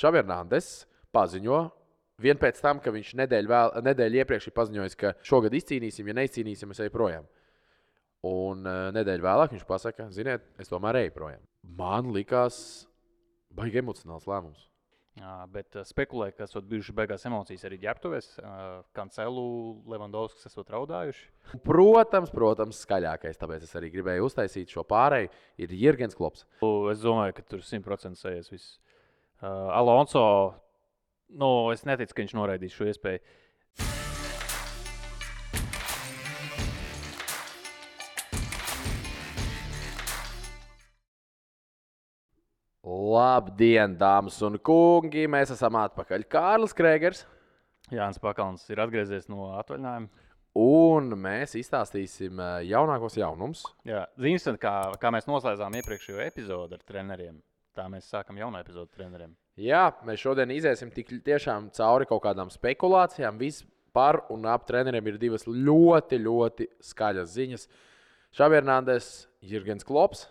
Šavernandes paziņo. Vien pēc tam, ka viņš nedēļu, vēl, nedēļu iepriekš ir paziņojis, ka šogad izcīnīsim, ja neizcīnīsim, es eju projām. Un uh, nedēļu vēlāk viņš pasaka, ziniet, es tomēr eju projām. Man likās, baigi emocionāls lēmums. Jā, bet uh, spekulē, ka esat bijuši beigās emocijas arī ģērbtuvēs. Kancelu, Levandovskis esat raudājuši. Protams, protams, skaļākais, tāpēc es arī gribēju uztaisīt šo pārēju, ir Jurgens Klops. Es domāju, ka tur 100% sēž viss. Uh, Alonso, nu, es neticu, ka viņš noraidīs šo iespēju. Labdien, dāmas un kungi! Mēs esam atpakaļ. Kārlis Krēgers. Jānis Pakalns ir atgriezies no atvaļinājuma. Un mēs izstāstīsim eh, jaunākos jaunumus. Jā, Zinām, kā, kā mēs noslēdzām iepriekšējo epizodi ar treneriem. Tā mēs sākam jaunu epizodu treneriem. Jā, mēs šodien iziesim tik tiešām cauri kaut kādām spekulācijām. Viss par un ap treneriem ir divas ļoti, ļoti skaļas ziņas. Šavernandes, Jurgens Klops.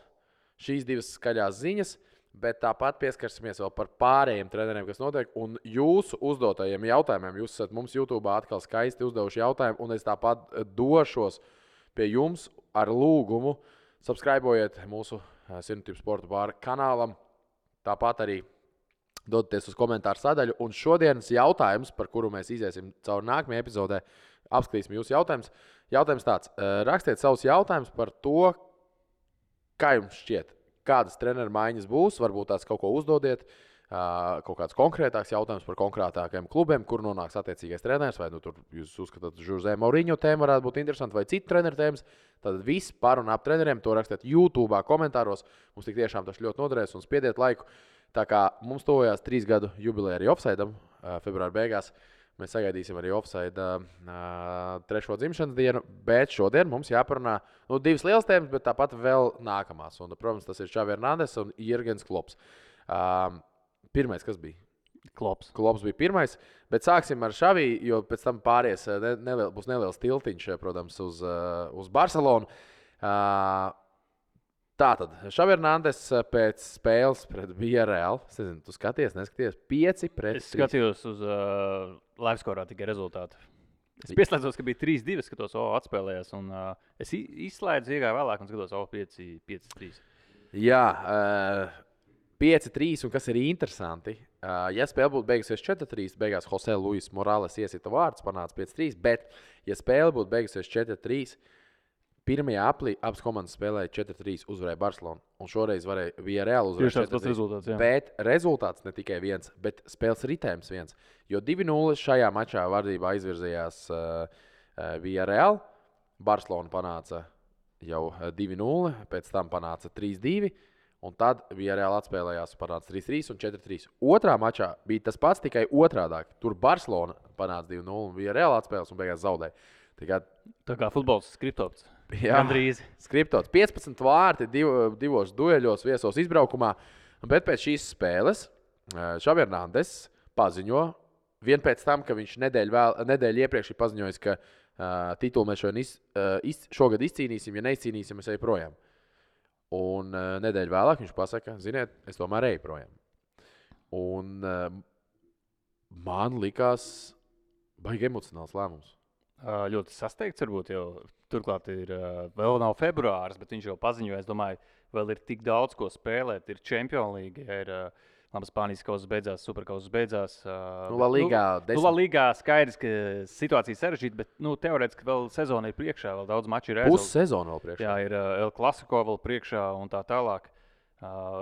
Šīs divas skaļās ziņas. Bet tāpat pieskarsimies vēl par pārējiem treneriem, kas notiek. Un jūsu uzdotajiem jautājumiem, jūs esat mums YouTube atkal skaisti uzdevuši jautājumu, un es tāpat došos pie jums ar lūgumu. Subscribeojiet mūsu Sinotības sporta pāri kanālam. Tāpat arī dodaties uz komentāru sadaļu. Un šodienas jautājums, par kuru mēs iesim cauri nākamajai epizodē, apskatīsim jūsu jautājumus. Jautājums tāds: rakstiet savus jautājumus par to, kā jums šķiet kādas treneru maiņas būs. Varbūt tās kaut ko uzdodiet, kaut kāds konkrētāks jautājums par konkrētākiem klubiem, kur nonāks attiecīgais treneris. Vai nu, tur jūs uzskatāt, ka Žurzē Mauriņo tēma varētu būt interesanta, vai citu treneru tēmas. Tad viss par un ap treneriem to rakstiet YouTube, komentāros. Mums tik tiešām tas ļoti noderēs un spiediet laiku. Tā kā mums tuvojās trīs gadu jubileja arī Offside februāra beigās. Mēs sagaidīsim arī offside uh, trešo dzimšanas dienu, bet šodien mums jāparunā nu, divas lielas tēmas, bet tāpat vēl nākamās. Un, protams, tas ir Čāvis Hernandez un Jurgens Klops. Uh, pirmais, kas bija? Klops. Klops bija pirmais, bet sāksim ar Šaviju, jo pēc tam pāries ne, neliel, būs neliels tiltiņš, protams, uz, uh, uz Barcelonu. Uh, Tātad Šavernandes pēc spēles pret BRL. Es nezinu, tu skaties, neskaties. 5 pret 3. Es skatījos uz uh, Latvijas tikai rezultātu. Es pieslēdzos, ka bija 3-2, skatos, oh, atspēlējās. Un, uh, es izslēdzu, iegāju vēlāk un skatos, oh, 5-3. Jā, uh, 5-3. Un kas ir interesanti, uh, ja spēle būtu beigusies 4-3, beigās Jose Luis Morales iesita vārds, panāca 5-3. Bet, ja spēle būtu beigusies 4-3, Pirmajā aplī abas komandas spēlēja 4-3, uzvarēja Barcelona. Un šoreiz varēja reāli uzvarēt. Tieši tāds rezultāts. Jā. Bet rezultāts ne tikai viens, bet spēles ritējums viens. Jo 2-0 šajā mačā vardībā aizvirzījās uh, uh, reāli. Barcelona panāca jau 2-0, pēc tam panāca 3-2. Un tad bija reāli atspēlējās, panāca 3-3 un 4-3. Otrā mačā bija tas pats, tikai otrādi. Tur Barcelona panāca 2-0 un bija reāli atspēlējās un beigās zaudēja. Tā kā, tā kā futbols skriptots. Jā, gandrīz. Skriptots 15 vārti div, divos dueļos, viesos izbraukumā. Bet pēc šīs spēles Šavernandes paziņo, vien pēc tam, ka viņš nedēļu, vēl, nedēļu iepriekš ir paziņojis, ka uh, titulu mēs šodien iz, uh, iz, šogad izcīnīsim, ja neizcīnīsim, es eju projām. Un uh, nedēļu vēlāk viņš pasaka, ziniet, es tomēr eju projām. Un uh, man likās, baigi emocionāls lēmums. Ļoti sasteigts, varbūt jau turklāt ir vēl nav februāris, bet viņš jau paziņoja, es domāju, vēl ir tik daudz ko spēlēt. Ir Champions League, ir labi, Spānijas kausas beidzās, Superkausas beidzās. Nu, La Ligā, nu, nu, La Ligā skaidrs, ka situācija sarežģīta, bet nu, teorētiski vēl sezona ir priekšā, vēl daudz maču ir aizvadīts. Pussezona vēl priekšā. Jā, ir El Clasico vēl priekšā un tā tālāk.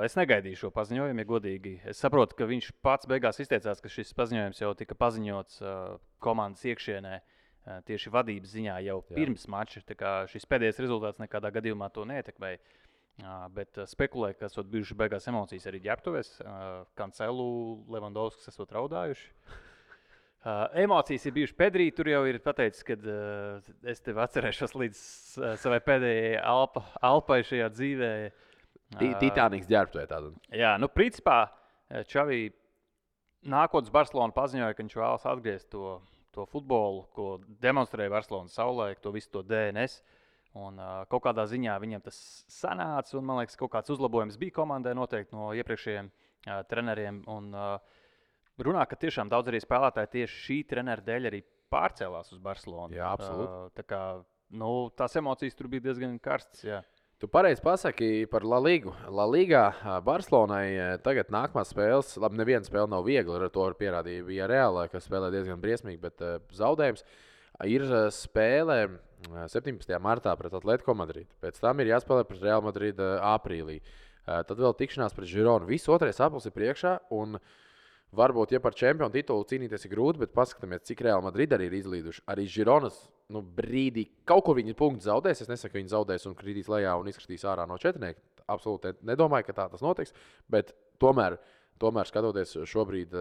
Es negaidīju šo paziņojumu, ja godīgi. Es saprotu, ka viņš pats beigās izteicās, ka šis paziņojums jau tika paziņots komandas iekšienē. Tieši vadības ziņā jau Jā. pirms mača. Šis pēdējais rezultāts nekādā gadījumā to neietekmēja. Bet spekulē, ka esat bijuši beigās emocijas arī ģērbtuvēs. Kancelu, Levandovskis esat raudājuši. Uh, emocijas ir bijušas Pedrī. Tur jau ir pateicis, ka uh, es tevi atcerēšos līdz uh, savai pēdējai alpa, alpai šajā dzīvē. Uh, Titāniks ģērbtuvē tādu. Jā, nu, principā Čavī nākotnes Barcelona paziņoja, ka viņš vēlas atgriezt to to futbolu, ko demonstrēja Barcelonas savulaik, to visu to DNS. Un, uh, kaut kādā ziņā viņam tas sanāca, un man liekas, kaut kāds uzlabojums bija komandai noteikti no iepriekšējiem uh, treneriem. Un, uh, runā, ka tiešām daudz arī spēlētāji tieši šī trenera dēļ arī pārcēlās uz Barcelonu. Jā, absolūti. Uh, tā kā, nu, tās emocijas tur bija diezgan karstas. Jā. Tu pareizi pasaki par La Ligu. La Ligā Barcelonai tagad nākamās spēles, labi, neviena spēle nav viegla. Ar to pierādīja reāla, kas spēlē diezgan briesmīgi, bet uh, zaudējums ir spēle 17. martā pret Atletico Madridu. Pēc tam ir jāspēlē pret Real Madrid aprīlī. Tad vēl tikšanās pret Žironu. Viss otrais aplis ir priekšā. Varbūt, ja par čempionu titulu cīnīties ir grūti, bet paskatieties, cik Real Madrid arī ir izlīduši. Arī Žironas nu, brīdī kaut kur viņi punktu zaudēs. Es nesaku, ka viņi zaudēs un kritīs lejā un izskatīs ārā no četrnieka. Absolūti nedomāju, ka tā tas notiks. Bet tomēr, tomēr skatoties, šobrīd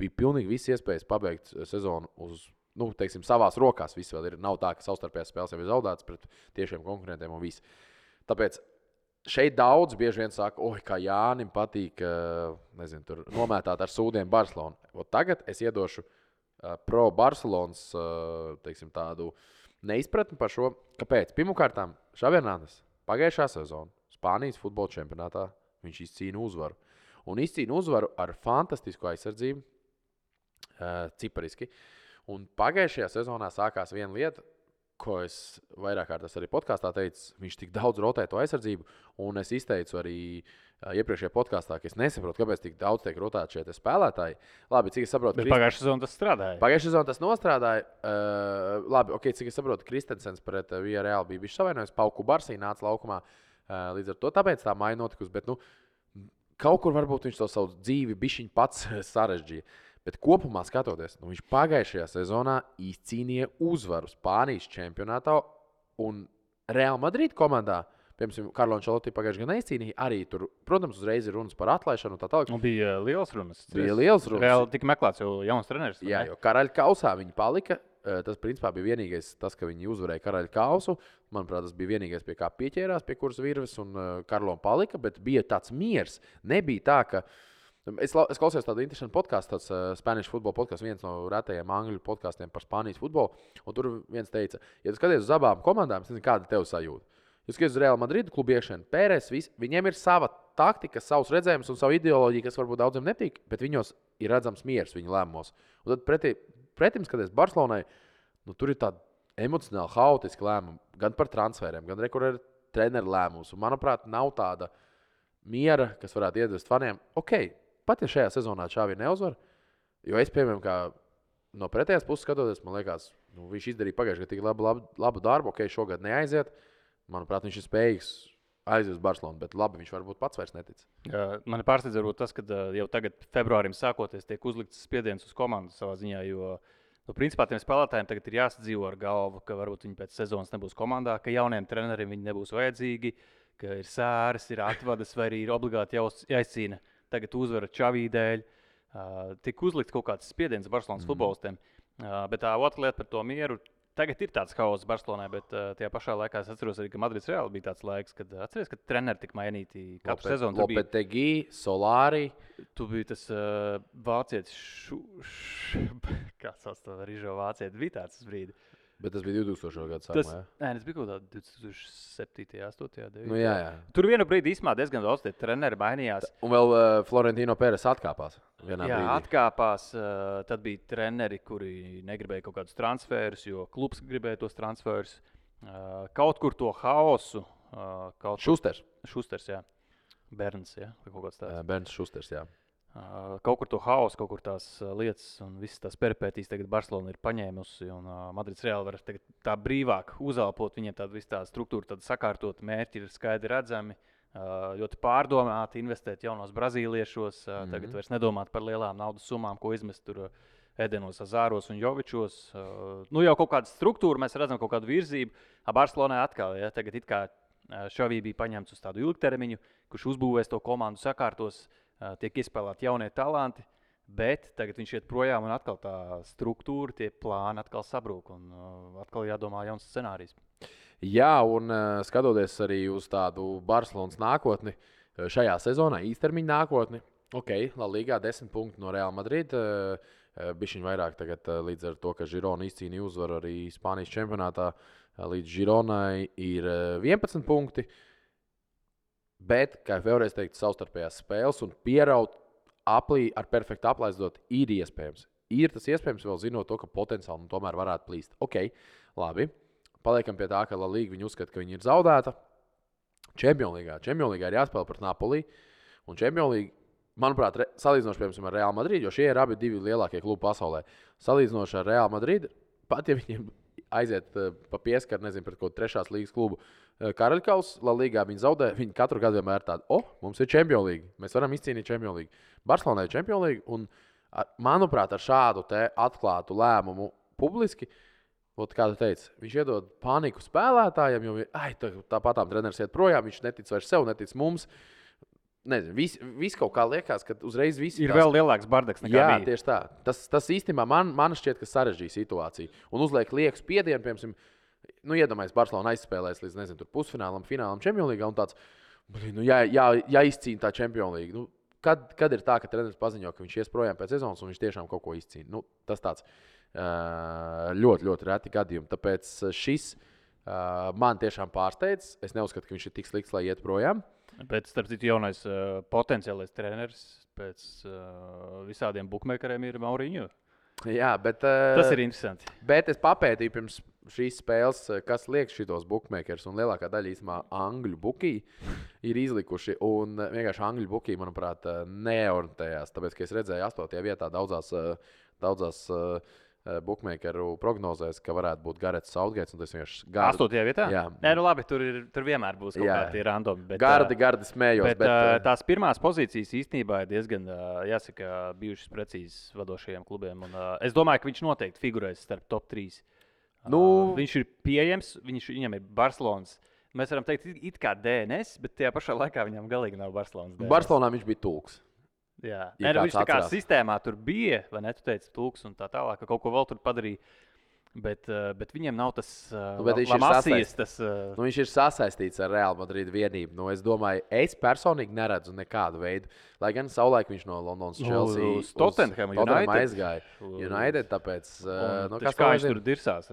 bija pilnīgi viss iespējas pabeigt sezonu uz. Nu, teiksim, savās rokās viss vēl ir. Nav tā, ka savstarpējās spēles jau ir zaudētas pret tiešiem konkurentiem un viss. Tāpēc šeit daudz bieži vien saka, oh, kā Jānis patīk, nezinu, tur nomētāt ar sūdiem Barcelonu. Tagad es iedošu Uh, pro Barcelonas uh, teiksim, tādu neizpratni par šo. Kāpēc? Pirmkārt, Šavienānas pagājušā sezonā Spānijas futbola čempionātā viņš izcīna uzvaru. Un izcīna uzvaru ar fantastisku aizsardzību, uh, cipariski. Un pagājušajā sezonā sākās viena lieta, ko es vairāk kārtās arī podkāstā teicu. Viņš tik daudz rotē to aizsardzību, un es izteicu arī uh, iepriekšējā podkāstā, ka es nesaprotu, kāpēc tik daudz tiek rotēti šie spēlētāji. Labi, cik es saprotu, Krist... pagājušā sezonā tas strādāja. Pagājušā sezonā tas nostrādāja. Uh, labi, ok, cik es saprotu, Kristensens pret uh, Vija Reāli bija bijis savainojis, Pauku Barsī nāca laukumā. Uh, līdz ar to tāpēc tā maija notikusi. Bet, nu, kaut kur varbūt viņš to savu dzīvi bišķiņu pats sarežģīja. Bet kopumā skatoties, nu, viņš pagājušajā sezonā izcīnīja uzvaru Spānijas čempionātā un Real Madrid komandā. Piemēram, Karlons Čalotī pagājušajā gadā neizcīnīja. Arī tur, protams, uzreiz ir runas par atlaišanu tā tālāk. Nu, bija liels runas. Bija liels runas. Reāli tika meklēts jau jauns treneris. Jā, jo karaļa kausā viņi palika. Tas, principā, bija vienīgais, tas, ka viņi uzvarēja karaļa kausu. Manuprāt, tas bija vienīgais, pie kā pieķērās, pie kuras virves un uh, Karlona palika. Bet bija tāds miers. Nebija tā, ka. Es, es klausījos tādu interesantu podkāstu, tāds uh, Spānijas futbola podkāsts, viens no retajiem angļu podkāstiem par Spānijas futbolu. Tur viens teica, ja skaties uz abām komandām, nezinu, kāda tev sajūta. Jūs skatāties uz Real Madrid klubu iekšienu, Pēres, vis, viņiem ir sava taktika, savs redzējums un sava ideoloģija, kas varbūt daudziem nepatīk, bet viņos ir redzams miers viņu lēmumos. Un tad pretī, pretim skaties Barcelonai, nu, tur ir tāda emocionāli haotiska lēmuma gan par transferiem, gan arī treneru lēmumus. Manuprāt, nav tāda miera, kas varētu iedvest faniem. Ok, pat ja šajā sezonā Čāvī neuzvar, jo es, piemēram, no pretējās puses skatoties, man liekas, nu, viņš izdarīja pagājušajā gadā tik labu, labu, labu darbu, ok, šogad neaiziet. Manuprāt, viņš ir spējīgs aizies uz Barcelonu, bet labi, viņš varbūt pats vairs netic. Man pārsteidz tas, ka jau tagad, februārim sākoties, tiek uzlikts spiediens uz komandu savā ziņā. Jo, nu, principā tiem spēlētājiem tagad ir jāsadzīvo ar galvu, ka varbūt viņi pēc sezonas nebūs komandā, ka jauniem treneriem viņi nebūs vajadzīgi, ka ir sēras, ir atvadas vai ir obligāti jāizcīna tagad uzvara Čavī dēļ. Uh, tik uzlikts kaut kāds spiediens Barcelonas mm. futbolistiem. Uh, bet tā otra lieta par to mieru Tagad ir tāds haoss Barcelonā, bet uh, tajā pašā laikā es atceros arī, ka Madrids reāli bija tāds laiks, kad atceries, ka treneri tika mainīti katru Lopet, sezonu. Lopetegi, Solāri. Tu biji tas uh, vācietis, šu, š, kāds sauc to rīžo vācietis, bija tāds brīdis. Bet tas bija 2000. gada sākumā. Tas, nē, tas bija kaut kādā 2007, 2008. Nu, jā, jā. Tur vienā brīdī īstenībā diezgan daudz treneri mainījās. Un vēl uh, Florentino Pēres atkāpās. Jā, brīdī. atkāpās. Uh, tad bija treneri, kuri negribēja kaut kādus transferus, jo klubs gribēja tos transferus. Uh, kaut kur to haosu. Uh, kaut... Šusters. Šusters, jā. Bērns, jā. Kaut kāds tāds. Bērns Šusters, jā. Kaut kur to haosu, kaut kur tās lietas un visas tās peripētīs tagad Barcelona ir paņēmusi. Un Madrids reāli var tā brīvāk uzelpot. Viņiem tāda visa tā struktūra, tāda sakārtot, mērķi ir skaidri redzami. Ļoti pārdomāti investēt jaunos brazīliešos. Mm -hmm. Tagad vairs nedomāt par lielām naudas summām, ko izmest tur Edenos, Zāros un Jovičos. Uh, nu jau kaut kāda struktūra, mēs redzam kaut kādu virzību. Barcelonai atkal, ja tagad it kā Šovī bija paņemts uz tādu ilgtermiņu, kurš uzbūvēs to komandu, sakārtos. Tiek izspēlēti jaunie talanti. Bet tagad viņš iet projām, un atkal tā struktūra, tie plāni atkal sabrūk. Un uh, atkal jādomā jauns scenārijs. Jā, un uh, skatoties arī uz tādu Barcelonas nākotni, šajā sezonā īstermiņa nākotni, ok, Ligā 10 punkti no Real Madrid. Uh, Bišķiņ vairāk tagad, līdz ar to, ka Žirona izcīnīja uzvaru arī Spānijas čempionātā. Līdz Žironai ir 11 punkti. Uh, Bet, kā jau vēlreiz teicu, savstarpējās spēles un pieraut aplī ar perfektu aplaizdot ir iespējams. Ir tas iespējams, vēl zinot to, ka potenciāli nu, tomēr varētu plīst. Ok, labi. Paliekam pie tā, ka La Liga viņi uzskata, ka viņi ir zaudēta. Čempionīgā. Čempionīgā ir jāspēlē pret Napoli. Un Čempionīgā, manuprāt, re, salīdzinoši piemēram, ar Real Madrid, jo šie ir abi divi lielākie klubi pasaulē. Salīdzinoši ar Real Madrid, pat ja viņiem aiziet uh, pa pieskaru, nezinu, pret kādu trešās līgas klubu. Uh, Karaļkaus, La Ligā viņi zaudē. Viņi katru gadu vienmēr tādu, oh, mums ir Čempionīga. Mēs varam izcīnīt Čempionīgu. Barcelonai ir Čempionīga. Un, ar, manuprāt, ar šādu atklātu lēmumu publiski. Ot, kā tu teici, viņš iedod paniku spēlētājiem, jo ai, tā, tā treneris iet projām, viņš netic vairs sev, netic mums. Nezinu, vis, vis kaut kā liekas, ka uzreiz viss ir vēl lielāks bardaks nekā Jā, bija. tieši tā. Tas, tas īstenībā man, man šķiet, ka sarežģīja situāciju. Un uzliek lieku spiedienu, piemēram, nu, iedomājieties, Barcelona aizspēlēs līdz nezinu, pusfinālam, finālam, čempionīgā un tāds. Blin, nu, jā, jā, jāizcīna tā čempionīga. Nu, kad, kad ir tā, ka treneris paziņo, ka viņš ies projām pēc sezonas un viņš tiešām kaut ko izcīna? Nu, tas tāds ļoti, ļoti reti gadījumi. Tāpēc šis man tiešām pārsteidz. Es neuzskatu, ka viņš ir tik slikts, lai iet projām. Bet, starp citu, jaunais potenciālais treneris pēc visādiem bookmakeriem ir Mauriņš. Jā, bet, Tas ir interesanti. Bet es papētīju pirms šīs spēles, kas liekas šitos bookmakers, un lielākā daļa īstenībā angļu buki ir izlikuši. Un vienkārši angļu buki, manuprāt, neorientējās. Tāpēc, ka es redzēju, 8. vietā daudzās, daudzās bookmakeru prognozēs, ka varētu būt Garets Saudgaits. Tas vienkārši gārdi. Astotajā vietā? Jā, Nē, nu labi, tur, ir, tur vienmēr būs kaut kādi randomi. Bet, gardi, gardi smējos. Bet, Bet, bet tās pirmās pozīcijas īstenībā ir diezgan, jāsaka, bijušas precīzas vadošajiem klubiem. Un, es domāju, ka viņš noteikti figurēs starp top 3. Nu- viņš ir pieejams, viņš, viņam ir Barcelonas. Mēs varam teikt, it- kā DNS, bet tajā pašā laikā viņam galīgi nav Barcelonas. DNS. Barcelonā viņš bija tūks. Jā, Ja Nē, nu, viņš tā kā atcerās. sistēmā tur bija, vai ne? Tu teici, tūks un tā tālāk, ka kaut ko vēl tur padarīja. Bet, uh, bet viņiem nav tas Nu, bet viņš ir Lamasijas, tas uh, Nu, viņš ir sasaistīts ar Real Madrid vienību. Nu, es domāju, es personīgi neredzu nekādu veidu. Lai gan savulaik viņš no Londonas Nu, Chelsea uz Tottenham Tottenham United. aizgāja. United, tāpēc, uh, nu, nu, kas kas kā viņš tur dirsās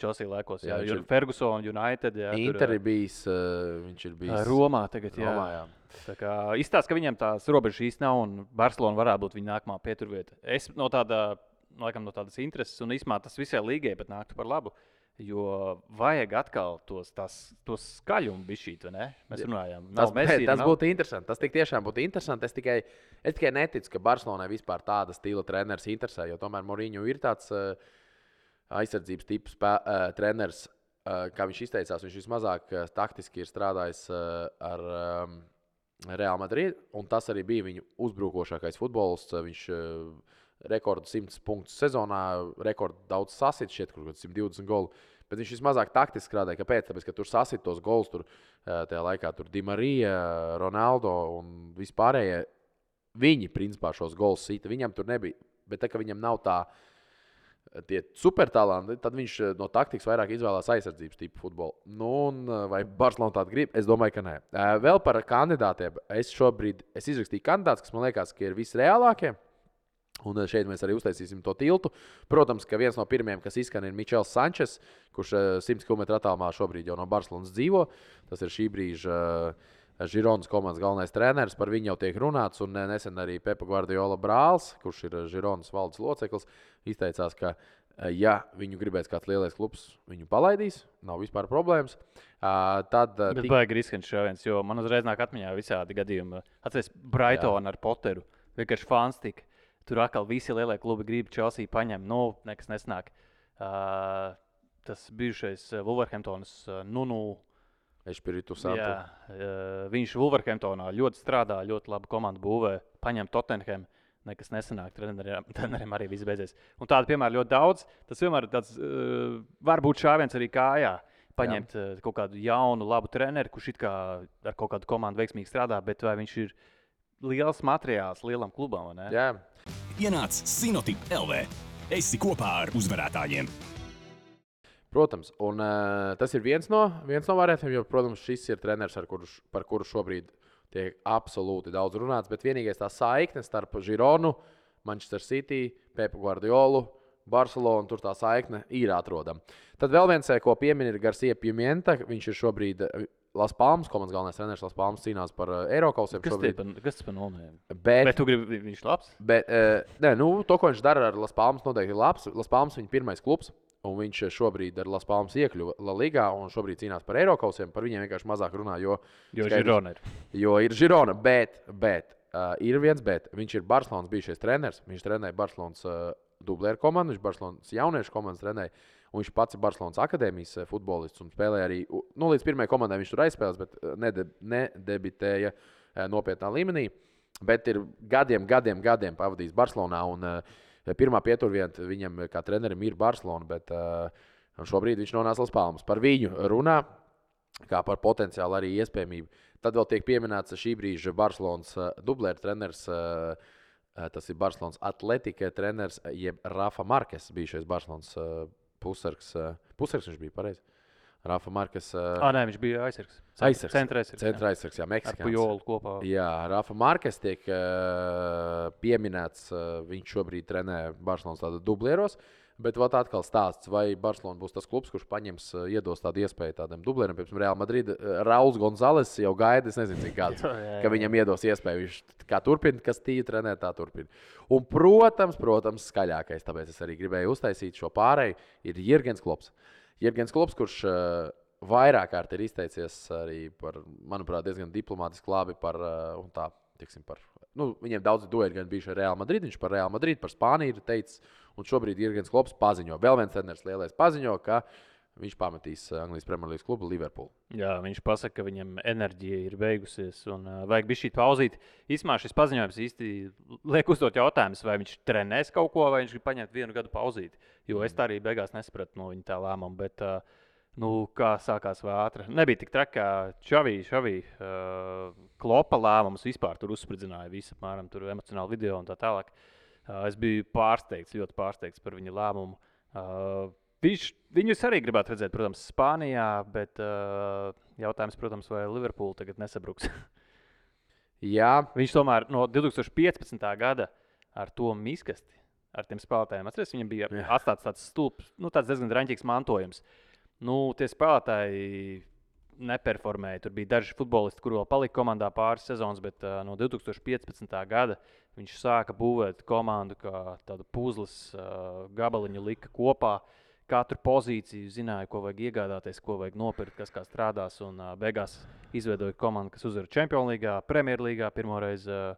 Chelsea laikos. Jā, Jā, ir- Ferguson, United. Jā, Inter ir bijis, viņš ir bijis Romā tagad. Jā. Romā, jā. Izstāsta, ka viņam tās robežas īsti nav un Barcelona varētu būt viņa nākamā pieturvieta. Es no, tāda, laikam, no tādas intereses un īstenībā tas visai līgai pat nāktu par labu. Jo vajag atkal tos, tās, tos skaļumus, bišķīt, vai ne? Mēs runājām, Tas, nav Messi, tas nav- būtu interesanti. Tas tiešām būtu interesanti. Es tikai, es tikai neticu, ka Barcelonai vispār tāda stila treneris interesē. Jo tomēr Moriņu ir tāds uh, aizsardzības tips uh, treneris. Uh, kā viņš izteicās, viņš vismazāk uh, taktiski ir strādājis uh, ar um, Real Madrid. Un tas arī bija viņa uzbrukošākais futbolists. Viņš uh, rekordu 100 punktu sezonā, rekordu daudz sasit, šeit kaut kāds 120 golu. Bet viņš vismazāk taktiski strādāja. Kāpēc? Tāpēc, ka tur sasit tos golus. Tur, tajā laikā tur Dimarija, Ronaldo un vispārējie. Viņi principā šos golus sita. Viņam tur nebija. Bet tā kā viņam nav tā. Tie supertalanti, tad viņš no taktikas vairāk izvēlējās aizsardzības tipu futbolu. Nu, un, vai Barcelona tādu grib? Es domāju, ka nē. Vēl par kandidātiem. Es šobrīd es izrakstīju kandidātus, kas man liekas, ka ir visreālākie. Un eh, šeit mēs arī uztaisīsim to tiltu. Protams, ka viens no pirmajiem, kas izskan, ir Mičels Sančes, kurš eh, 100 km attālumā šobrīd jau no Barcelonas dzīvo. Tas ir šī brīža uh, Žironas komandas galvenais treneris. Par viņu jau tiek runāts. Un eh, nesen arī Pepa Guardiola brālis, kurš ir Žironas valdes loceklis, izteicās, ka, eh, ja viņu gribēs kāds lielais klubs, viņu palaidīs. Nav vispār problēmas. Uh, tad uh, Bet baigi riskants šāviens, jo man uzreiz nāk atmiņā visādi gadījumi. Atcerieties, Brighton ar Potteru. Vienkārši fantastika. Tur atkal visi lielie klubi grib Chelsea paņemt. Nu, nekas nesnāk. Uh, tas bijušais Wolverhamptonas uh, Nunu. Espiritu Santu. Jā, uh, viņš Wolverhamptonā ļoti strādā, ļoti labu komandu būvē, paņem Tottenham. Nekas nesanāk, treneriem, arī viss beidzies. Un tādu piemēru ļoti daudz. Tas vienmēr ir tāds, uh, var būt šāviens arī kājā. Paņemt uh, kaut kādu jaunu, labu treneru, kurš it kā ar kaut kādu komandu veiksmīgi strādā, bet vai viņš ir liels materiāls lielam klubam? Jā. Ienāc Sinotip LV. Esi kopā ar uzvarētājiem. Protams, un uh, tas ir viens no, viens no variantiem, jo, protams, šis ir treneris, kuru, par kuru šobrīd tiek absolūti daudz runāts. Bet vienīgais tā saikne starp Žironu, Manchester City, Pepu Guardiolu, Barcelonu, tur tā saikne ir atrodama. Tad vēl viens, eh, ko piemin, ir Garcia Pimienta. Viņš ir šobrīd, eh, Las Palmas komandas galvenais treneris. Las Palmas cīnās par uh, Eiropausiem. Kas, par- kas tas par nolēmu? Bet, Bet tu gribi, viņš labs? bet uh, nē, nu, to, ko viņš dara ar Las Palmas, noteikti ir labs. Las Palmas ir viņa pirmais klubs. Un viņš šobrīd ar Las Palmas iekļuva La Ligā un šobrīd cīnās par Eiropausiem. Par viņiem vienkārši mazāk runā, jo, Jo Skaidrs. Žirona ir. jo ir Žirona. Bet, bet uh, ir viens, bet viņš ir Barcelonas bijušais treneris. Viņš trenēja Barcelonas uh, dublēru komandu, viņš Barcelonas jauniešu komandas trenēja. Un viņš pats ir Barcelonas akadēmijas eh, futbolists un spēlēja arī nu, līdz pirmajai komandai. Viņš tur aizspēlēja, bet eh, nede, nedebitēja eh, nopietnā līmenī. Bet ir gadiem, gadiem, gadiem pavadījis Barcelonā. Un, pirmā pieturvieta viņam kā trenerim ir Barcelona. Bet, šobrīd viņš nonāca līdz Palmas. Par viņu runā kā par potenciālu arī iespējamību. Tad vēl tiek pieminēts šī brīža Barcelonas dublēra treneris. Tas ir Barcelonas atletika treneris, jeb Rafa Markes, bijušais Barcelonas pusargs. Uh, pusargs viņš bija pareizi. Rafa Markes. Uh, Ah, nē, viņš bija aizsargs. Aizsargs. Centra aizsargs. Centra aizsargs, jā, Ar Meksikāns. Pujolu kopā. Jā, Rafa Markes tiek uh, pieminēts. Uh, viņš šobrīd trenē Barcelonas dublieros. Bet vat atkal stāsts, vai Barcelona būs tas klubs, kurš paņems, uh, iedos tādu iespēju tādam dublieram. Piemēram, Real Madrid, uh, Rauls Gonzales jau gaida, es nezinu, cik gadus, Jā, jā, ka jā. viņam iedos iespēju. Viņš kā turpina, kas tīri trenē, tā turpina. Un, protams, protams, skaļākais, tāpēc es arī gribēju uztaisīt šo pārēju, ir Jurgens Klops. Jurgens Klops, kurš uh, vairāk kārt ir izteicies arī par, manuprāt, diezgan diplomātiski labi par, tā, tiksim, par, nu, viņiem daudz dueli gan bijuši ar Real Madrid, viņš par Real Madrid, par Spāniju ir teicis, un šobrīd Jurgens Klops paziņo, vēl viens treneris lielais paziņo, ka viņš pametīs uh, Anglijas Premjerlīgas klubu Liverpoolu. Jā, viņš pasaka, ka viņam enerģija ir beigusies un uh, vajag bija šī pauzīt. Īsumā šis paziņojums īsti liek uzdot jautājumus, vai viņš trenēs kaut ko, vai viņš grib paņemt vienu gadu pauzīt. Jo es tā arī beigās nesapratu no viņa tā lēmuma. Bet, uh, nu, kā sākās vētra? Nebija tik traki, kā Čavija, Čavija uh, klopa lēmums vispār tur uzspridzināja visu apmēram tur emocionālu video un tā tālāk. Uh, es biju pārsteigts, ļoti pārsteigts par viņa lēmumu. Uh, Viņš, viņus arī gribētu redzēt, protams, Spānijā, bet uh, jautājums, protams, vai Liverpoola tagad nesabruks. Jā, Viņš tomēr no 2015. gada ar to miskasti, ar tiem spēlētājiem, atceries, viņam bija Jā. atstāts tāds stulbs, nu, tāds diezgan draņķīgs mantojums. Nu, tie spēlētāji neperformēja. Tur bija daži futbolisti, kuriem vēl palika komandā pāris sezonas, bet uh, no 2015. gada viņš sāka būvēt komandu kā tādu puzles uh, gabaliņu, lika kopā. Katru pozīciju zināja, ko vajag iegādāties, ko vajag nopirkt, kas kā strādās. Un uh, beigās izveidoja komandu, kas uzvar Champions League, Premjerlīgā, pirmoreiz uh,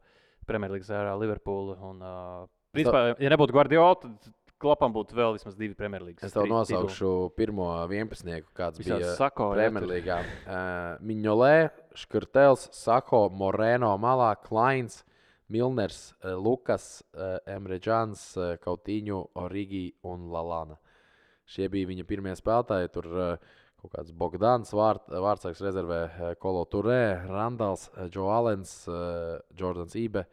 Premjerlīgas ārā Liverpoolu. Un, uh, principā, ja nebūtu Guardiola, tad Klapam būtu vēl vismaz divi Premjerlīgas. es tev nosaukšu pirmo 11. kāds Visāds bija Sako, tur. Premjerlīgā. Uh, Miņolē, Škrtels, Sako, Moreno, Malā, Klains, Milners, uh, Lukas, uh, Emreģans, uh, Kautiņu, Origi un Lalana. Šie bija viņa pirmie spēlētāji. Tur uh, kaut kāds Bogdans, vārt, Vārtsargs rezervē, uh, Kolo Turē, Randals, uh, Joe Allens, uh, Jordans Ibe,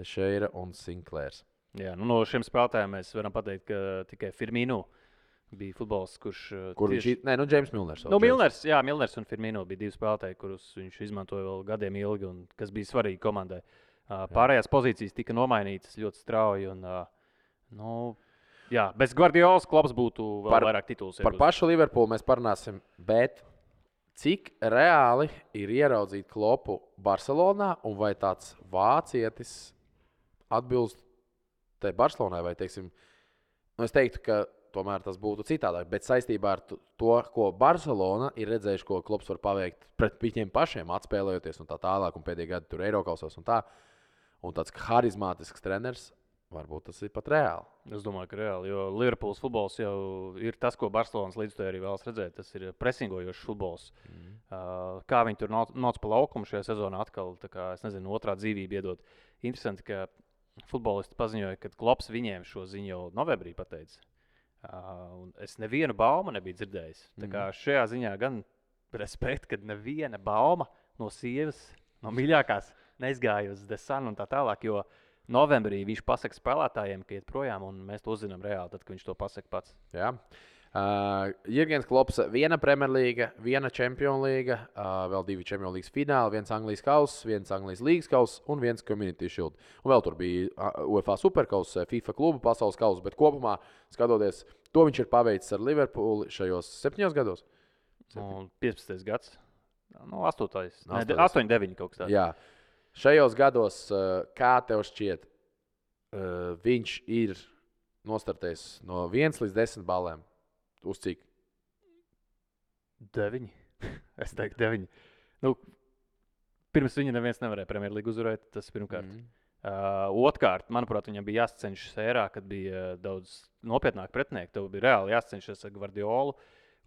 Tešeira un Sinklērs. Jā, nu, no šiem spēlētājiem mēs varam pateikt, ka tikai Firmino bija futbolists, kurš. uh, Kur viņš ir? Nē, nu, Džeims Milners. Nu, Milners, jā, Milners un Firmino bija divi spēlētāji, kurus viņš izmantoja vēl gadiem ilgi un kas bija svarīgi komandai. Uh, pārējās pozīcijas tika nomainītas ļoti strauji. Un, uh, nu, jā, bez Guardiolas klubs būtu vēl Par- vairāk tituls. Par pašu Liverpoolu mēs parunāsim, bet cik reāli ir ieraudzīt klopu Barcelonā un vai tāds vācietis atbilst tai Barcelonai? Vai, teiksim, nu es teiktu, ka tomēr tas būtu citādāk, bet saistībā ar to, ko Barcelona ir redzējuši, ko klubs var paveikt pret viņiem pašiem, atspēlējoties un tā tālāk, un pēdējā gada tur Eiropasos un tā. Un tāds harizmātisks treneris, varbūt tas ir pat reāli. Es domāju, ka reāli, jo Liverpools futbols jau ir tas, ko Barcelonas līdzstrādājā arī vēlas redzēt. Tas ir presingojošs futbols. Mm. Uh, kā viņi tur nāca nāc pa laukumu šajā sezonā, atkal, kā, es nezinu, otrā dzīvība iedot. Interesanti, ka futbolisti paziņoja, ka Klops viņiem šo ziņu jau novembrī pateica. Uh, es nevienu baumu nebiju dzirdējis. Tā kā šajā ziņā gan respekts, ka neviena bauma no sievas, no mīļākās, neizgāja uz desanu un tā tālāk. Jo novembrī viņš pasaka spēlētājiem, ka iet projām, un mēs to zinām reāli, tad, kad viņš to pasaka pats. Jā. Uh, Jurgens Klops, viena Premjerlīga, viena Champions League, uh, vēl divi Champions League fināli, viens Anglijas kauss, viens Anglijas līgas kauss un viens Community Shield. Un vēl tur bija UEFA Superkauss, FIFA klubu pasaules kauss, bet kopumā skatoties, to viņš ir paveicis ar Liverpoolu šajos septiņos gados. Un 15. gads. Nu, astotais. Nē, Astotais. astoņi, deviņi kaut kas tāds. Jā. Šajos gados, kā tev šķiet, viņš ir nostartējis no 1 līdz 10 balēm. Uz cik? Deviņi. es teiktu, deviņi. Nu, pirms viņa neviens nevarēja Premjerlīgu uzvarēt. Tas pirmkārt. Mm. Uh, Otrkārt, manuprāt, viņam bija jācenšas ērā, kad bija uh, daudz nopietnāk pretinieki. Tev bija reāli jācenšas ar Gvardiolu.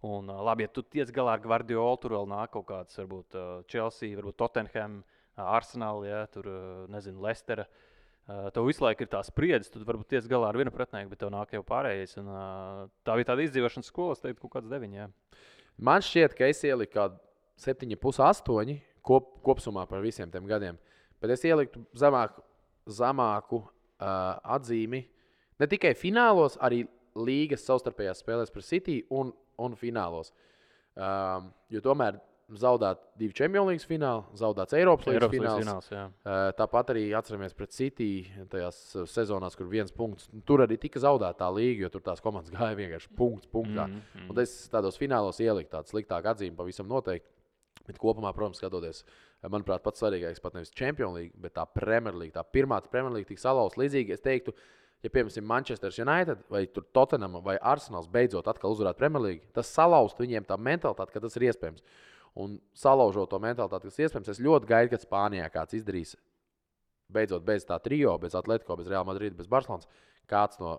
Un, uh, labi, ja tu tiec galā ar Gvardiolu, tur vēl nāk kaut kāds, varbūt uh, Chelsea, varbūt Tottenham, uh, Arsenal, ja, tur, uh, nezinu, Leicester. Uh, tev visu laiku ir tā spriedzes, tu varbūt tiec galā ar vienu pretinieku, bet tev nāk jau pārējais. Un, uh, tā bija tāda izdzīvošanas skola, es teiktu, kaut kāds deviņi. Jā. Man šķiet, ka es ieliku kaut 7,5, 8 kop, kopumā par visiem tiem gadiem. Bet es ieliktu zemāku, zemāku uh, atzīmi ne tikai finālos, arī līgas savstarpējās spēlēs par City un, un finālos. Um, jo tomēr zaudēt divu Champions League finālu, zaudēts Eiropas Līnijas fināls. fināls, jā. Tāpat arī atceramies pret City tajās sezonās, kur viens punkts. Tur arī tika zaudēta tā līga, jo tur tās komandas gāja vienkārši punkts punktā. Mm, mhm. Un es tādos finālos ieliku tādu sliktāku atzīmi, pavisam noteikti. Bet kopumā, protams, skatoties, manuprāt, pats svarīgākais pat nevis Champions League, bet tā Premjerlīga. Tā pirmā Premjerlīga tika salauzta līdzīgi. Es teiktu, ja piemēram Manchester United vai Tottenham vai Arsenāls beidzot atkal uzvarētu Premjerlīgu, tas salauztu viņiem tā mentalitāti, ka tas ir iespējams. Un salaužot to mentalitāti, kas iespējams, es ļoti gaidu, kad Spānijā kāds izdarīs, beidzot, bez tā trio, bez Atletico, bez Real Madrid, bez Barcelonas, kāds no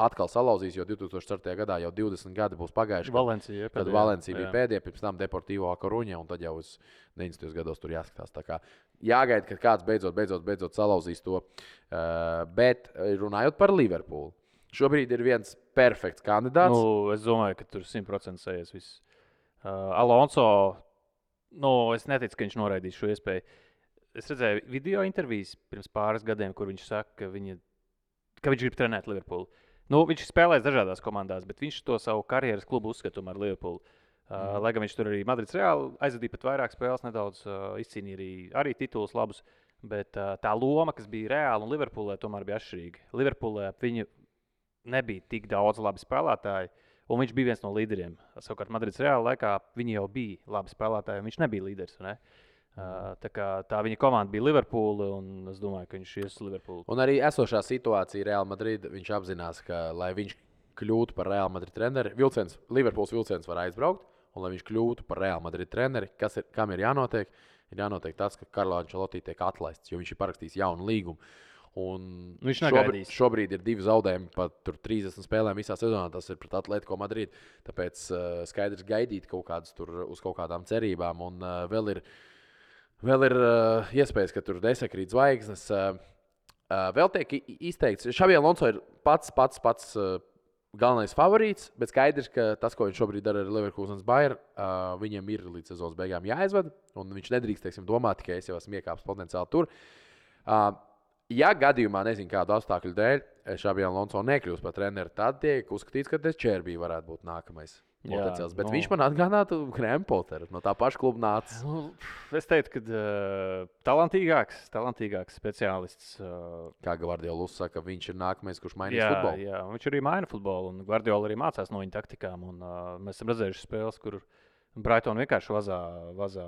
atkal salauzīs, jo 2004. gadā jau 20 gadi būs pagājuši. Valencija. Kad pēdējā, Valencija bija jā. pēdējā, pirms tam Deportivo Coruņa, un tad jau uz 90. gados tur jāskatās. Tā kā Jāgaida, kad kāds beidzot, beidzot, beidzot salauzīs to. Uh, bet eh, runājot par Liverpoolu, šobrīd ir viens perfekts kandidāts. Nu, es domāju, ka tur 100% sēž viss. Uh, Alonso, nu, es neticu, ka viņš noraidīs šo iespēju. Es redzēju video intervijas pirms pāris gadiem, kur viņš saka, ka, viņa, ka viņš grib trenēt Liverpoolu. Nu, viņš spēlēs dažādās komandās, bet viņš to savu karjeras klubu uzskata tomēr Liverpoolu. Uh, Mhm. lai gan viņš tur arī Madrids reāli aizvadīja pat vairāk spēles, nedaudz uh, izcīnīja arī, arī titulus labus. Bet uh, tā loma, kas bija reāla un Liverpoolē, tomēr bija atšķirīga. Liverpoolē viņu nebija tik daudz labi spēlētāji, un viņš bija viens no līderiem. Savukārt Madrids reāli laikā viņi jau bija labi spēlētāji, un viņš nebija līderis. Ne? Uh, tā, kā, tā viņa komanda bija Liverpoola, un es domāju, ka viņš ies uz Liverpoolu. Un arī esošā situācija Real Madrid, viņš apzinās, ka, lai viņš kļūtu par Real Madrid treneri, vilciens, Liverpools vilciens var aizbraukt, un lai viņš kļūtu par Real Madrid treneri, kas ir, kam ir jānotiek, ir jānotiek tas, ka Karlo Ančelotī tiek atlaists, jo viņš ir parakstījis jaunu līgumu. Un Viņš šobrīd, negaidīs. šobrīd ir divi zaudējumi, pat tur 30 spēlēm visā sezonā. Tas ir pret Atletico Madrid. Tāpēc uh, skaidrs gaidīt kaut kādas tur uz kaut kādām cerībām. Un uh, vēl ir, vēl ir uh, iespējas, ka tur nesakrīt zvaigznes. Uh, uh, vēl tiek izteikts, ka Šavies Lonso ir pats, pats, pats uh, galvenais favorīts. Bet skaidrs, ka tas, ko viņš šobrīd dara ar Leverkusenas Bayern, uh, viņam ir līdz sezonas beigām jāizved. Viņš nedrīkst teiksim, domāt, ka es jau esmu iekāpis potenciāli tur. Uh, ja gadījumā, nezinu, kādu apstākļu dēļ, Šabies Lonso nekļūs par treneru, tad tiek uzskatīts, ka Dečērbī varētu būt nākamais. Jā. Bet nu. no. viņš man atgādinātu Krempolteru no tā paša kluba nācis. Nu, es teiktu, ka uh, talantīgāks, talantīgāks speciālists. Uh, Kā Gvardiola saka, viņš ir nākamais, kurš mainīs jā, futbolu. jā, viņš arī maina futbolu. Un Guardiola arī mācās no viņa taktikām. Un, uh, mēs esam redzējuši spēles, kur Brighton vienkārši vazā, vazā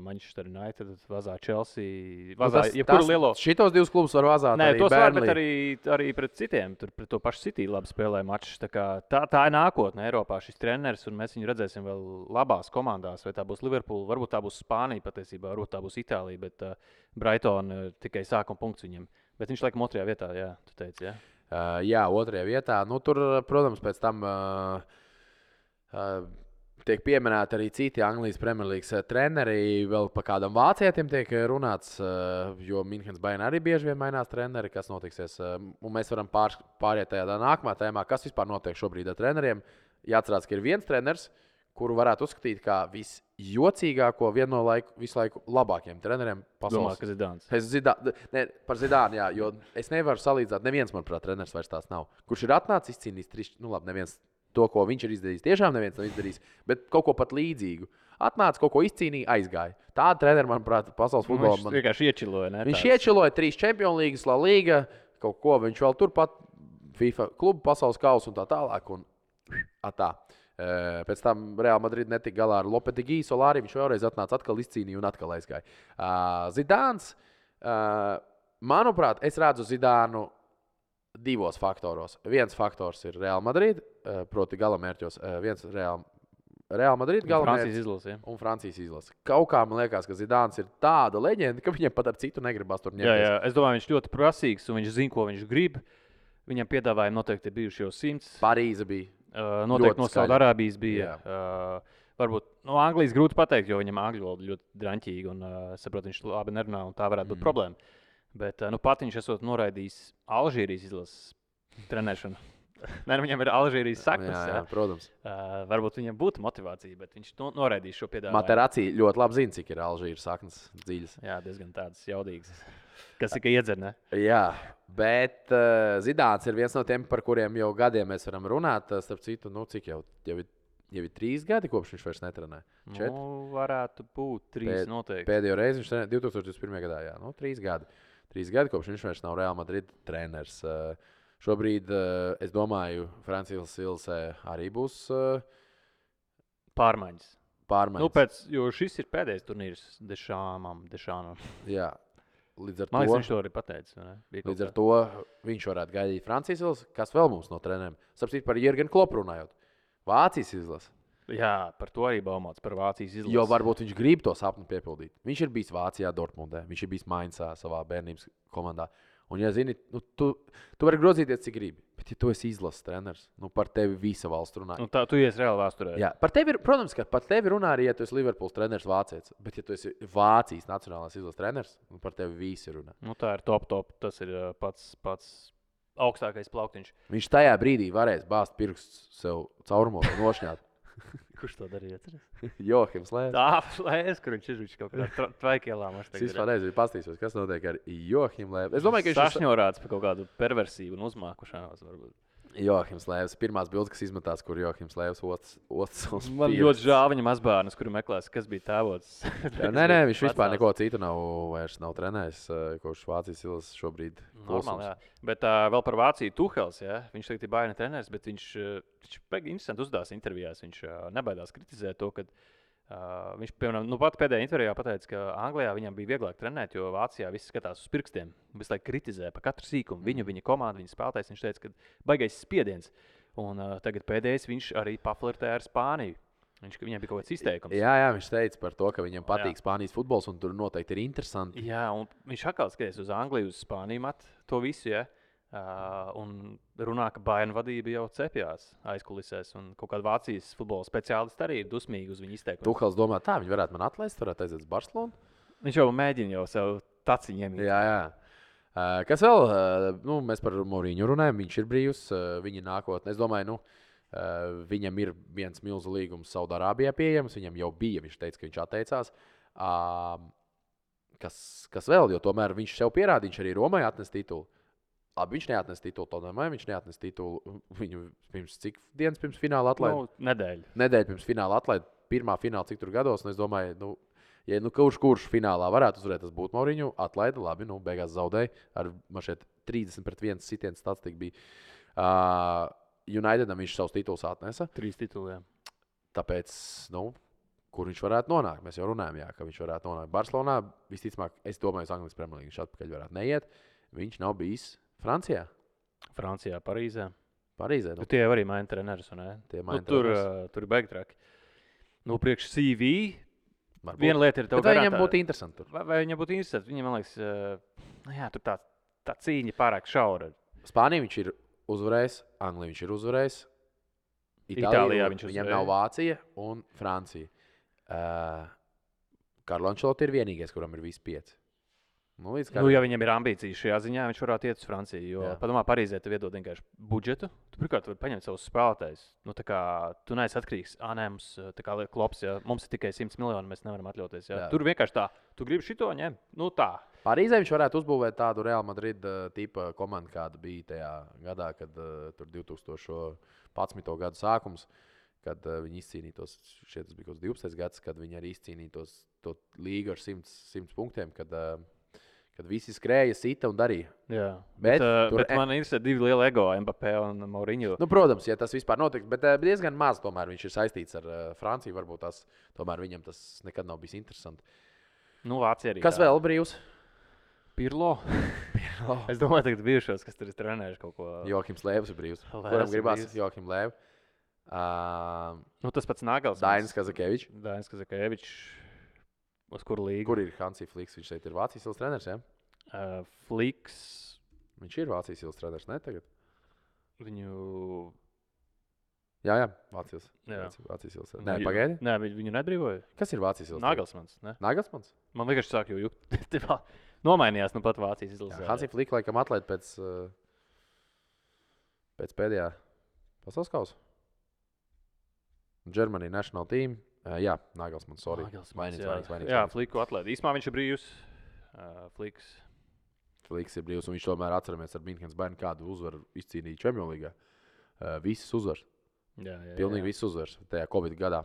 Manchester United, vazā Chelsea. Vazā, Nu, jebkuru lielo. Šitos divus klubus var vazāt. Nē, arī tos var, bet arī, arī pret citiem. Tur pret to pašu City labi spēlē mačus. Tā, kā tā, tā ir nākotne Eiropā. Šis treneris, un mēs viņu redzēsim vēl labās komandās. Vai tā būs Liverpool, varbūt tā būs Spānija patiesībā, varbūt tā būs Itālija, bet uh, Brighton uh, tikai sākuma punkts viņam. Bet viņš laikam otrajā vietā, jā, tu teici. Jā. Uh, jā, otrajā vietā. Nu, tur, protams, pēc tam uh, uh, tiek pieminēti arī citi Anglijas Premjerlīgas uh, treneri. Vēl par kādam vācietim tiek runāts, uh, jo Minhenes Baina arī bieži vien mainās treneri. Kas notiksies? Un mēs varam pār, pāriet tajā nākamā tēmā, kas vispār notiek šobrīd ar treneriem. Jāatcerās, ka ir viens treneris, kuru varētu uzskatīt par visjocīgāko, vienu no laiku, visu laiku labākajiem treneriem pasaulē. ka Zidāns. Es zidā, ne, par Zidānu, jā, jo es nevaru salīdzināt. Neviens, manuprāt, treneris vairs tāds nav. Kurš ir atnācis, izcīnījis trīs, nu labi, neviens to, ko viņš ir izdarījis. Tiešām neviens nav izdarījis, bet kaut ko pat līdzīgu. Atnāca, kaut ko izcīnīja, aizgāja. Tāda treneris, manuprāt, pasaules futbolā. Viņš Man... vienkārši iečiloja. Ne, Viņš tāds. iečiloja trīs Champions League, La Liga, kaut ko. Viņš vēl turpat FIFA klubu pasaules kausa un tā tālāk. Un... A, tā. Uh, pēc tam Real Madrid netika galā ar Lopetegiju, Solāri. Viņš vēlreiz atnāca, atkal izcīnīja un atkal aizgāja. Zidāns, manuprāt, es redzu Zidānu divos faktoros. Viens faktors ir Real Madrid, uh, proti, galamērķos. Uh, viens Real, Real Madrid galamērķis izlase. Ja. un Francijas izlase. Kaut kā man liekas, ka Zidāns ir tāda leģenda, ka viņam pat ar citu negribas tur ņemt. Jā, jā, es domāju, viņš ļoti prasīgs un viņš zina, ko viņš grib. Viņam piedāvājumi noteikti bijuši jau simts. Parīze bija. Uh, noteikti no. Saudārābijas bija. Uh, varbūt no Anglijas grūti pateikt, jo viņam angļu valoda ļoti drāmīga un uh, saprot, viņš labi nerunā un tā varētu būt Mm. mm. problēma. Bet uh, nu, pat viņš esot noraidījis Alžīrijas izlases trenēšanu. Nē, nu, viņam ir Alžīrijas saknes. jā, Jā, jā, protams. Uh, varbūt viņam būtu motivācija, bet viņš no, noraidīs šo piedāvājumu. Materācija ļoti labi zina, cik ir Alžīras saknes dziļas. Jā, diezgan tādas jaudīgas. Kas ir iedzer, ne? Jā, bet uh, Zidāns ir viens no tiem, par kuriem jau gadiem mēs varam runāt. Starp citu, nu, cik jau, jau, ir, jau ir trīs gadi, kopš viņš vairs netrenē. Četri. Nu, varētu būt trīs Pēd- noteikti. Pēdējo reizi viņš trenēja 2021. gadā. Jā, nu, trīs gadi. Trīs gadi, kopš viņš vairs nav Real Madrid treneris. Uh, šobrīd, uh, es domāju, Francijas Ilsē arī būs uh, Pārmaiņas. pārmaiņas. Nu, pēc, jo šis ir pēdējais turnīrs Dešānam. Dešānam. Jā, līdz ar liekas, to. viņš to arī pateica. Līdz ar to viņš varētu gaidīt Francijas izlasi. Kas vēl mums no treneriem? Sapratu par Jurgenu Klopu runājot. Vācijas izlase. Jā, par to arī baumots, par Vācijas izlasi. Jo varbūt viņš grib to sapni piepildīt. Viņš ir bijis Vācijā, Dortmundē, viņš ir bijis Mainzā, savā bērnības komandā. Un, ja zini, nu, tu, tu vari grozīties, cik gribi. Bet, ja tu esi izlases treneris, nu, par tevi visa valsts runā. Nu, tā, tu ies reāli vēsturē. Jā, par tevi ir, protams, ka par tevi runā arī, ja tu esi Liverpools treneris, vācietis. Bet, ja tu esi Vācijas nacionālās izlases treneris, nu, par tevi visi runā. Nu, tā ir top, top. Tas ir pats, pats augstākais plauktiņš. Viņš tajā brīdī varēs bāzt pirkstus sev caurumos nošņāt. Kurš to darīja? Johims Lēns. Tā, lēs, kur viņš ir. Viņš kaut kādā tvaikielā. Es vispār nezinu, pastīšos, kas notiek ar Johimu Lēnu. Es domāju, ka viņš ir sašņorāts par kaut kādu perversiju un uzmākušanos. Varbūt. Johims Lēvs. Pirmās bildes, kas izmetās, kur Johims Lēvs otrs. Man ļoti žēl viņa mazbērnus, kuru meklēs, kas bija tēvots. Jā, nē, nē, viņš vispār neko citu nav, vairs nav trenējis. eh, Kopš Vācijas izlases šobrīd Normāli, jā. Bet uh, vēl par Vāciju Tuhels. Ja? Viņš tagad ir baigts treneris, bet viņš, uh, viņš baigi interesanti uzdevās intervijās. Viņš uh, nebaidās kritizēt to, ka uh, viņš, piemēram, nu, pat pēdējā intervijā pateica, ka Anglijā viņam bija vieglāk trenēt, jo Vācijā viss skatās uz pirkstiem. Visu laiku kritizē par katru sīkumu. Viņu, viņa komandu, viņa spēlētājs. Viņš teica, ka baigais spiediens. Un uh, tagad pēdējais viņš arī paflirtē ar Spāniju. Viņš, viņam bija kaut kāds izteikums. Jā, jā, viņš teica par to, ka viņam patīk Jā. Spānijas futbols, un tur noteikti ir interesanti. Jā, un viņš atkal skatās uz Angliju, uz Spāniju, mat to visu. Ja? Uh, un runā, ka Baina vadība jau cepjās aizkulisēs, un kaut kāda Vācijas futbola speciālisti arī ir dusmīgi uz viņu izteikumu. Tuhals domā, tā viņi varētu man atlaist, varētu aiziet uz Barcelonu. Viņš jau mēģina jau sev taciņiem. Jā, jā. Uh, Kas vēl? Uh, Nu, mēs par Morīņu runājam. Viņš ir brīvs, uh, viņa nākotnē. Es domāju, nu, viņam ir viens milzīgs līgums Saudārābijā pieejams. Viņam jau bija, viņš teica, ka viņš atteicās. Kas, kas vēl? Jo tomēr viņš sev pierādīja, viņš arī Romai atnes titulu. Labi, viņš neatnes titulu Tottenhamai, viņš neatnes titulu. Viņu pirms cik dienas pirms fināla atlaida? Nu, nedēļa. nedēļu pirms fināla atlaida pirmā fināla, cik tur gados. Es domāju, nu, ja nu, kurš, kurš finālā varētu uzvarēt, tas būtu Mauriņu. Atlaida, labi, nu, beigās zaudēja. Ar šeit 30 pret 1 sitienu statistika bija. Uh, Unitedam viņš savus titulus atnesa. Trīs tituliem. Tāpēc, nu, kur viņš varētu nonākt? Mēs jau runājām, jā, ka viņš varētu nonākt Barcelonā. Visticamāk, es domāju, ka Anglijas Premjerlīgā viņš atpakaļ varētu neiet. Viņš nav bijis Francijā, Francijā, Parīzē. Parīzē. Nu, tie arī maina? Tie Nu, tur, tur ir baigi traki. Nu, priekš CV. varbūt. Viena lieta ir Bet vai viņam būtu interesanti. Tur? Vai, vai viņam būtu interesanti? Viņam, man liekas, uh, jā, tur tā, tā cīņa pārāk šaura. Spānija viņš ir uzvarējis, Anglija viņš ir uzvarējis. Itālijā un viņš Viņam uzvarēja. nav Vācija un Francija. Uh, Karlons Čelot ir vienīgais, kuram ir visi pieci. Nu, līdz Nu, ja viņam ir ambīcijas šajā ziņā, viņš varētu iet uz Franciju. Jo, Jā. padomā, Parīzē tev iedod vienkārši budžetu. Tu pirmkārt vari paņemt savus spēlētājus. Nu, kā tu neesi atkarīgs no mums, tā kā liek klops, ja mums ir tikai 100 miljoni, mēs nevaram atļauties. Jā. Jā. Tur vienkārši tā, tu gribi šito ņemt. Nu, tā. Parīzē viņš varētu uzbūvēt tādu Real Madrid uh, tipa komandu, kāda bija tajā gadā, kad uh, tur 2011. gada sākums. Kad uh, viņi izcīnītos, šeit tas bija kaut kāds 12 gads, kad viņi arī izcīnītos to līgu ar 100, 100 punktiem. Kad, uh, kad visi skrēja, sita un darīja. Jā. Bet uh, tur bet e- man ir divi lieli ego, Mbappé un Mauriņu. Nu, protams, ja tas vispār notiks, bet eh, diezgan maz tomēr viņš ir saistīts ar uh, Franciju. Varbūt tas tomēr viņam tas nekad nav bijis interesanti. Nu, Vācija arī. Kas tā. vēl brīvs? Pirlo. Pirlo. es domāju, ka bijušos, kas tur ir trenējuši kaut ko. Jokims Lēvs ir brīvs. Lēvs Kuram gribās brīvs. Jokim Lēvu? Uh, Nu, tas pats Nagels. Dainis Kazakevičs. Dainis Kazakevičs. Uz kuru līgu? Kur ir Hansi Fliks? Viņš šeit ir Vācijas ielas treneris. Ja? Uh, Fliks. Viņš ir Vācijas ielas treneris, ne tagad? Viņu. Jā, jā, Vācijas. Jā. Vācijas- ielas. Nē, pagaidi. Nē, viņu, nebrīvoja. Kas ir Vācijas ielas? Nagelsmans. Ne? Nagelsmans. Man vienkārši sāk jau. Tipā Nomainījās nu pat Vācijas izlasē. Hansi Fliks laikam atlēt pēc, pēc pēdējā pasaules kausa. Germany National Team. Uh, jā, Nagelsmans, sorry. Nagelsmans, Vainīgs, jā. vainīgs, vainīgs. Jā, vainīgs. Fliku atlaid. Īsumā viņš ir brīvs. Uh, Fliks. Fliks ir brīvs, un viņš tomēr atceramies ar Minhenes bērnu, kādu uzvaru izcīnīja Champions League. Uh, visas uzvaras, Jā, jā, pilnīgi jā. visas uzvaras tajā Covid gadā.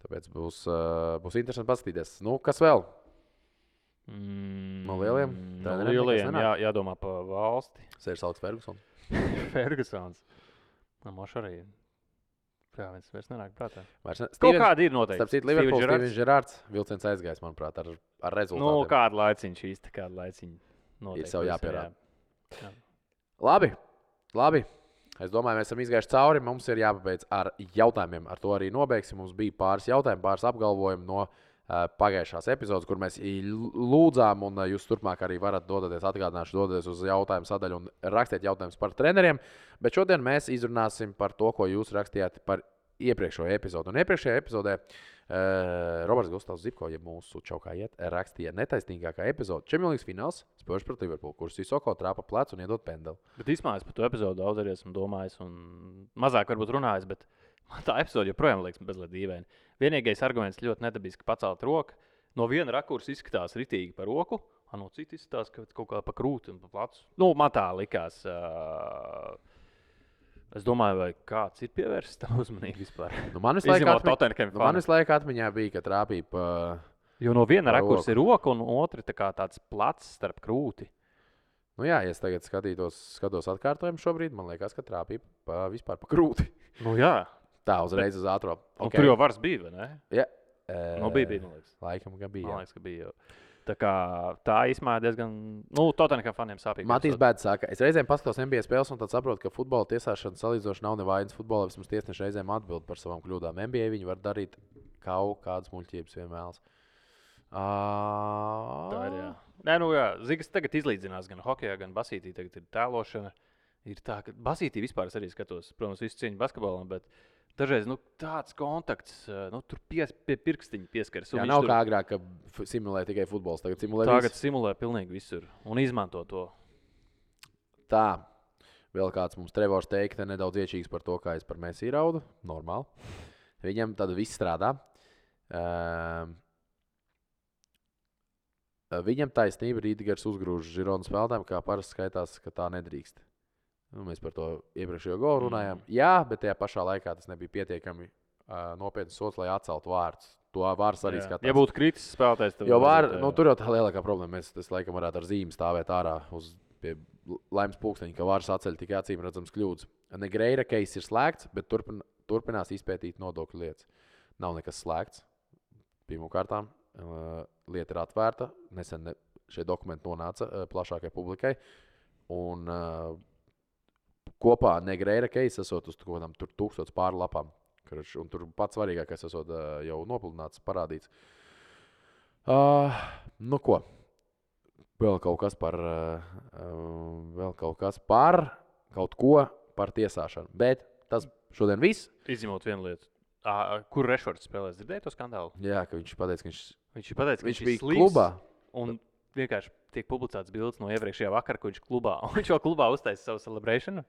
Tāpēc būs, uh, būs interesanti paskatīties. Nu, kas vēl? Mm, No lieliem? No Treneriem nekas lieliem, jā, jādomā par valsti. Sērs Alks Fergusons. Fergusons. No Moša arī. Jā, viens vairs nenāk prātā. Vairs ne- Kaut Stevens- kāda ir noteikti. Starp citu, Steven Liverpools. Stevens Gerards vilciens aizgājis, manuprāt, ar, ar Nu, rezultātu. kādu laiciņu īsti, kādu laiciņu. noteikti sev būs, jāpierāda. jā. Jā. Labi, labi. Es domāju, mēs esam izgājuši cauri. Mums ir jāpabeidz ar jautājumiem. Ar to arī nobeigsim. Mums bija pāris jautājumu, pāris apgalvojumu no pagājušās epizodes, kur mēs lūdzām, un uh, jūs turpmāk arī varat doties, atgādināšu, doties uz jautājumu sadaļu un rakstīt jautājumus par treneriem. Bet šodien mēs izrunāsim par to, ko jūs rakstījāt par iepriekšējo epizodu. Un iepriekšējā epizodē uh, Roberts Gustavs Zipko, ja mūsu čaukā iet, rakstīja netaisnīgākā epizode. Čempions Fināls Spurs pret Liverpoolu, kurš Sisoko trāpa plecu un iedod pendeli. Bet īstenībā es par to epizodu daudz arī esmu domājis, un mazāk varbūt runājis, bet man tā epizode joprojām liekas bezliet dīvaini. Vienīgais arguments ļoti nedabiski pacelt roku. No viena rakursa izskatās ritīgi par roku, a no citas izskatās, ka kaut kā pa krūti un pa plecu. Nu, man tā likās. Uh, es domāju, vai kāds ir pievērsis tam uzmanību vispār. Nu, man visu laiku Izņemot atmi- Tottenham nu, man visu laiku atmiņā bija, ka trāpīja pa. Jo no viena rakursa ir roka, un otra tā kā tāds plats starp krūti. Nu, jā, ja es tagad skatītos, skatos atkārtojumu šobrīd, man liekas, ka trāpīja pa, vispār pa krūti. Nu, jā, Tā uzreiz uz ātrā. okay. tur jau vairs bija, vai ne? Jā, Nu, bija, bija, man liekas. Laikam, ka bija. Man liekas, ka bija. Jau. Tā, kā, tā īstenībā diezgan. Nu, Tottenham faniem sāpīgi. Matīs Bēdas saka, es reizēm paskatos NBA spēles, un tad saprotu, ka futbola tiesāšana salīdzinoši nav nevainas. Futbolā vismaz tiesneši reizēm atbild par savām kļūdām. NBA viņi var darīt kaut kādas muļķības vienmēr. Tā ir. Jā. Nē, nu, jā. Zigas tagad izlīdzinās gan hokeja, gan basītī. Tagad ir tēlošana. Ir tā, ka basītī vispār es arī skatos. Protams, visu cieņu basketbolam, bet dažreiz nu, tāds kontakts, nu, tur pies, pie pirkstiņa pieskaras. Jā, nav tur kā agrāk, ka simulē tikai futbols. Tagad simulē Tagad visu. simulē pilnīgi visur un izmanto to. Tā. Vēl kāds mums Trevors teikt, ka nedaudz iečīgs par to, kā es par mēs īraudu. Normāli. Viņam tad viss strādā. Um, viņam taisnība Rītgars uzgrūž Žironu spēlētājiem, kā parasti skaitās, ka tā nedrīkst. Nu, mēs par to iepriekšējo golu runājām. Mm. Jā, bet tajā pašā laikā tas nebija pietiekami uh, nopietns sots, lai atceltu vārdus. To vārds arī skatās. Ja būtu kritis spēlētājs, tad var, nu, tur jau tā lielākā problēma. Mēs tas laikam varētu ar zīmi stāvēt ārā uz laimes pūksteņa, ka vārds atceļ tikai acīm redzams kļūdas. Negreira keis ir slēgts, bet turpin, turpinās izpētīt nodokļu lietas. Nav nekas slēgts. Pirmkārt, uh, lieta ir atvērta. Nesen ne, šie dokumenti nonāca uh, plašākai publikai. Un, uh, kopā Negreira keis esot uz kaut kādām tur tūkstotis pāri lapām. Kurš, un tur pats svarīgākais esot jau nopludināts, parādīts. Uh, nu, ko? Vēl kaut kas par, uh, vēl kaut kas par kaut ko par tiesāšanu. Bet tas šodien viss. Izņemot vienu lietu. Ā, Kur Rešfords spēlēs? Dzirdēji to skandālu? Jā, ka viņš pateica, ka viņš, Viņš ir pateicis, ka viņš ir bija slims, klubā. Un vienkārši tiek publicēts bildes no iepriekšējā vakara, kad viņš klubā. Un viņš jau klubā uztaisīja savu celebrēšanu.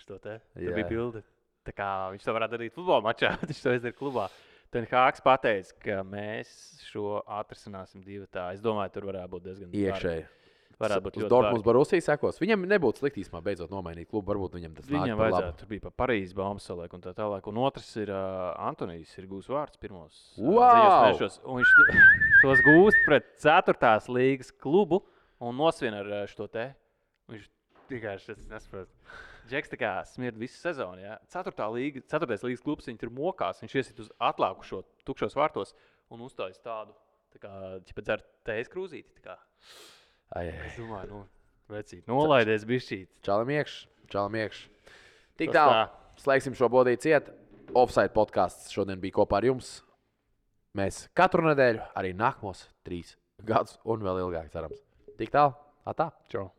Šo te Jā. bija bilde. Tā kā viņš to varētu darīt futbola mačā, viņš to izdara klubā. Tad Hāgs pateica, ka mēs šo atrisināsim divu tā. Es domāju, tur varētu būt diezgan. Iekšēji. Varētu būt ļoti Dortmunds. Barusī sekos. Viņam nebūtu slikti īstenībā beidzot nomainīt klubu. Varbūt viņam tas Viņam vajadzētu. Tur bija pa Parīzes saliek un tā tālāk. Un otrs ir uh, Antonijs, ir gūs vārds pirmos. Wow! mešos, Un viņš to- tos gūst pret 4. līgas klubu. un nosvien ar šo te. Viņš vienkārši es nesaprotu. Džeks tā kā smird visu sezonu. Ja? Ceturtā līga, ceturtais līgas klubs, viņi tur mokās. Viņš iesit uz atlākušo tukšos vārtos un uzstājas tādu. Tā kā ķipa dzer tējas krūzīti. tā kā. Ai, ai. Es domāju, nu, vecīt, nolaidies bišķīt. Čalam iekšā, čalam iekšā. Tik tālu. tā. Slēgsim šo bodīti ciet. Offside podkāsts šodien bija kopā ar jums. Mēs katru nedēļu, arī nākamos trīs gadus un vēl ilgāk cerams. Tik tālu. Atā. Čau.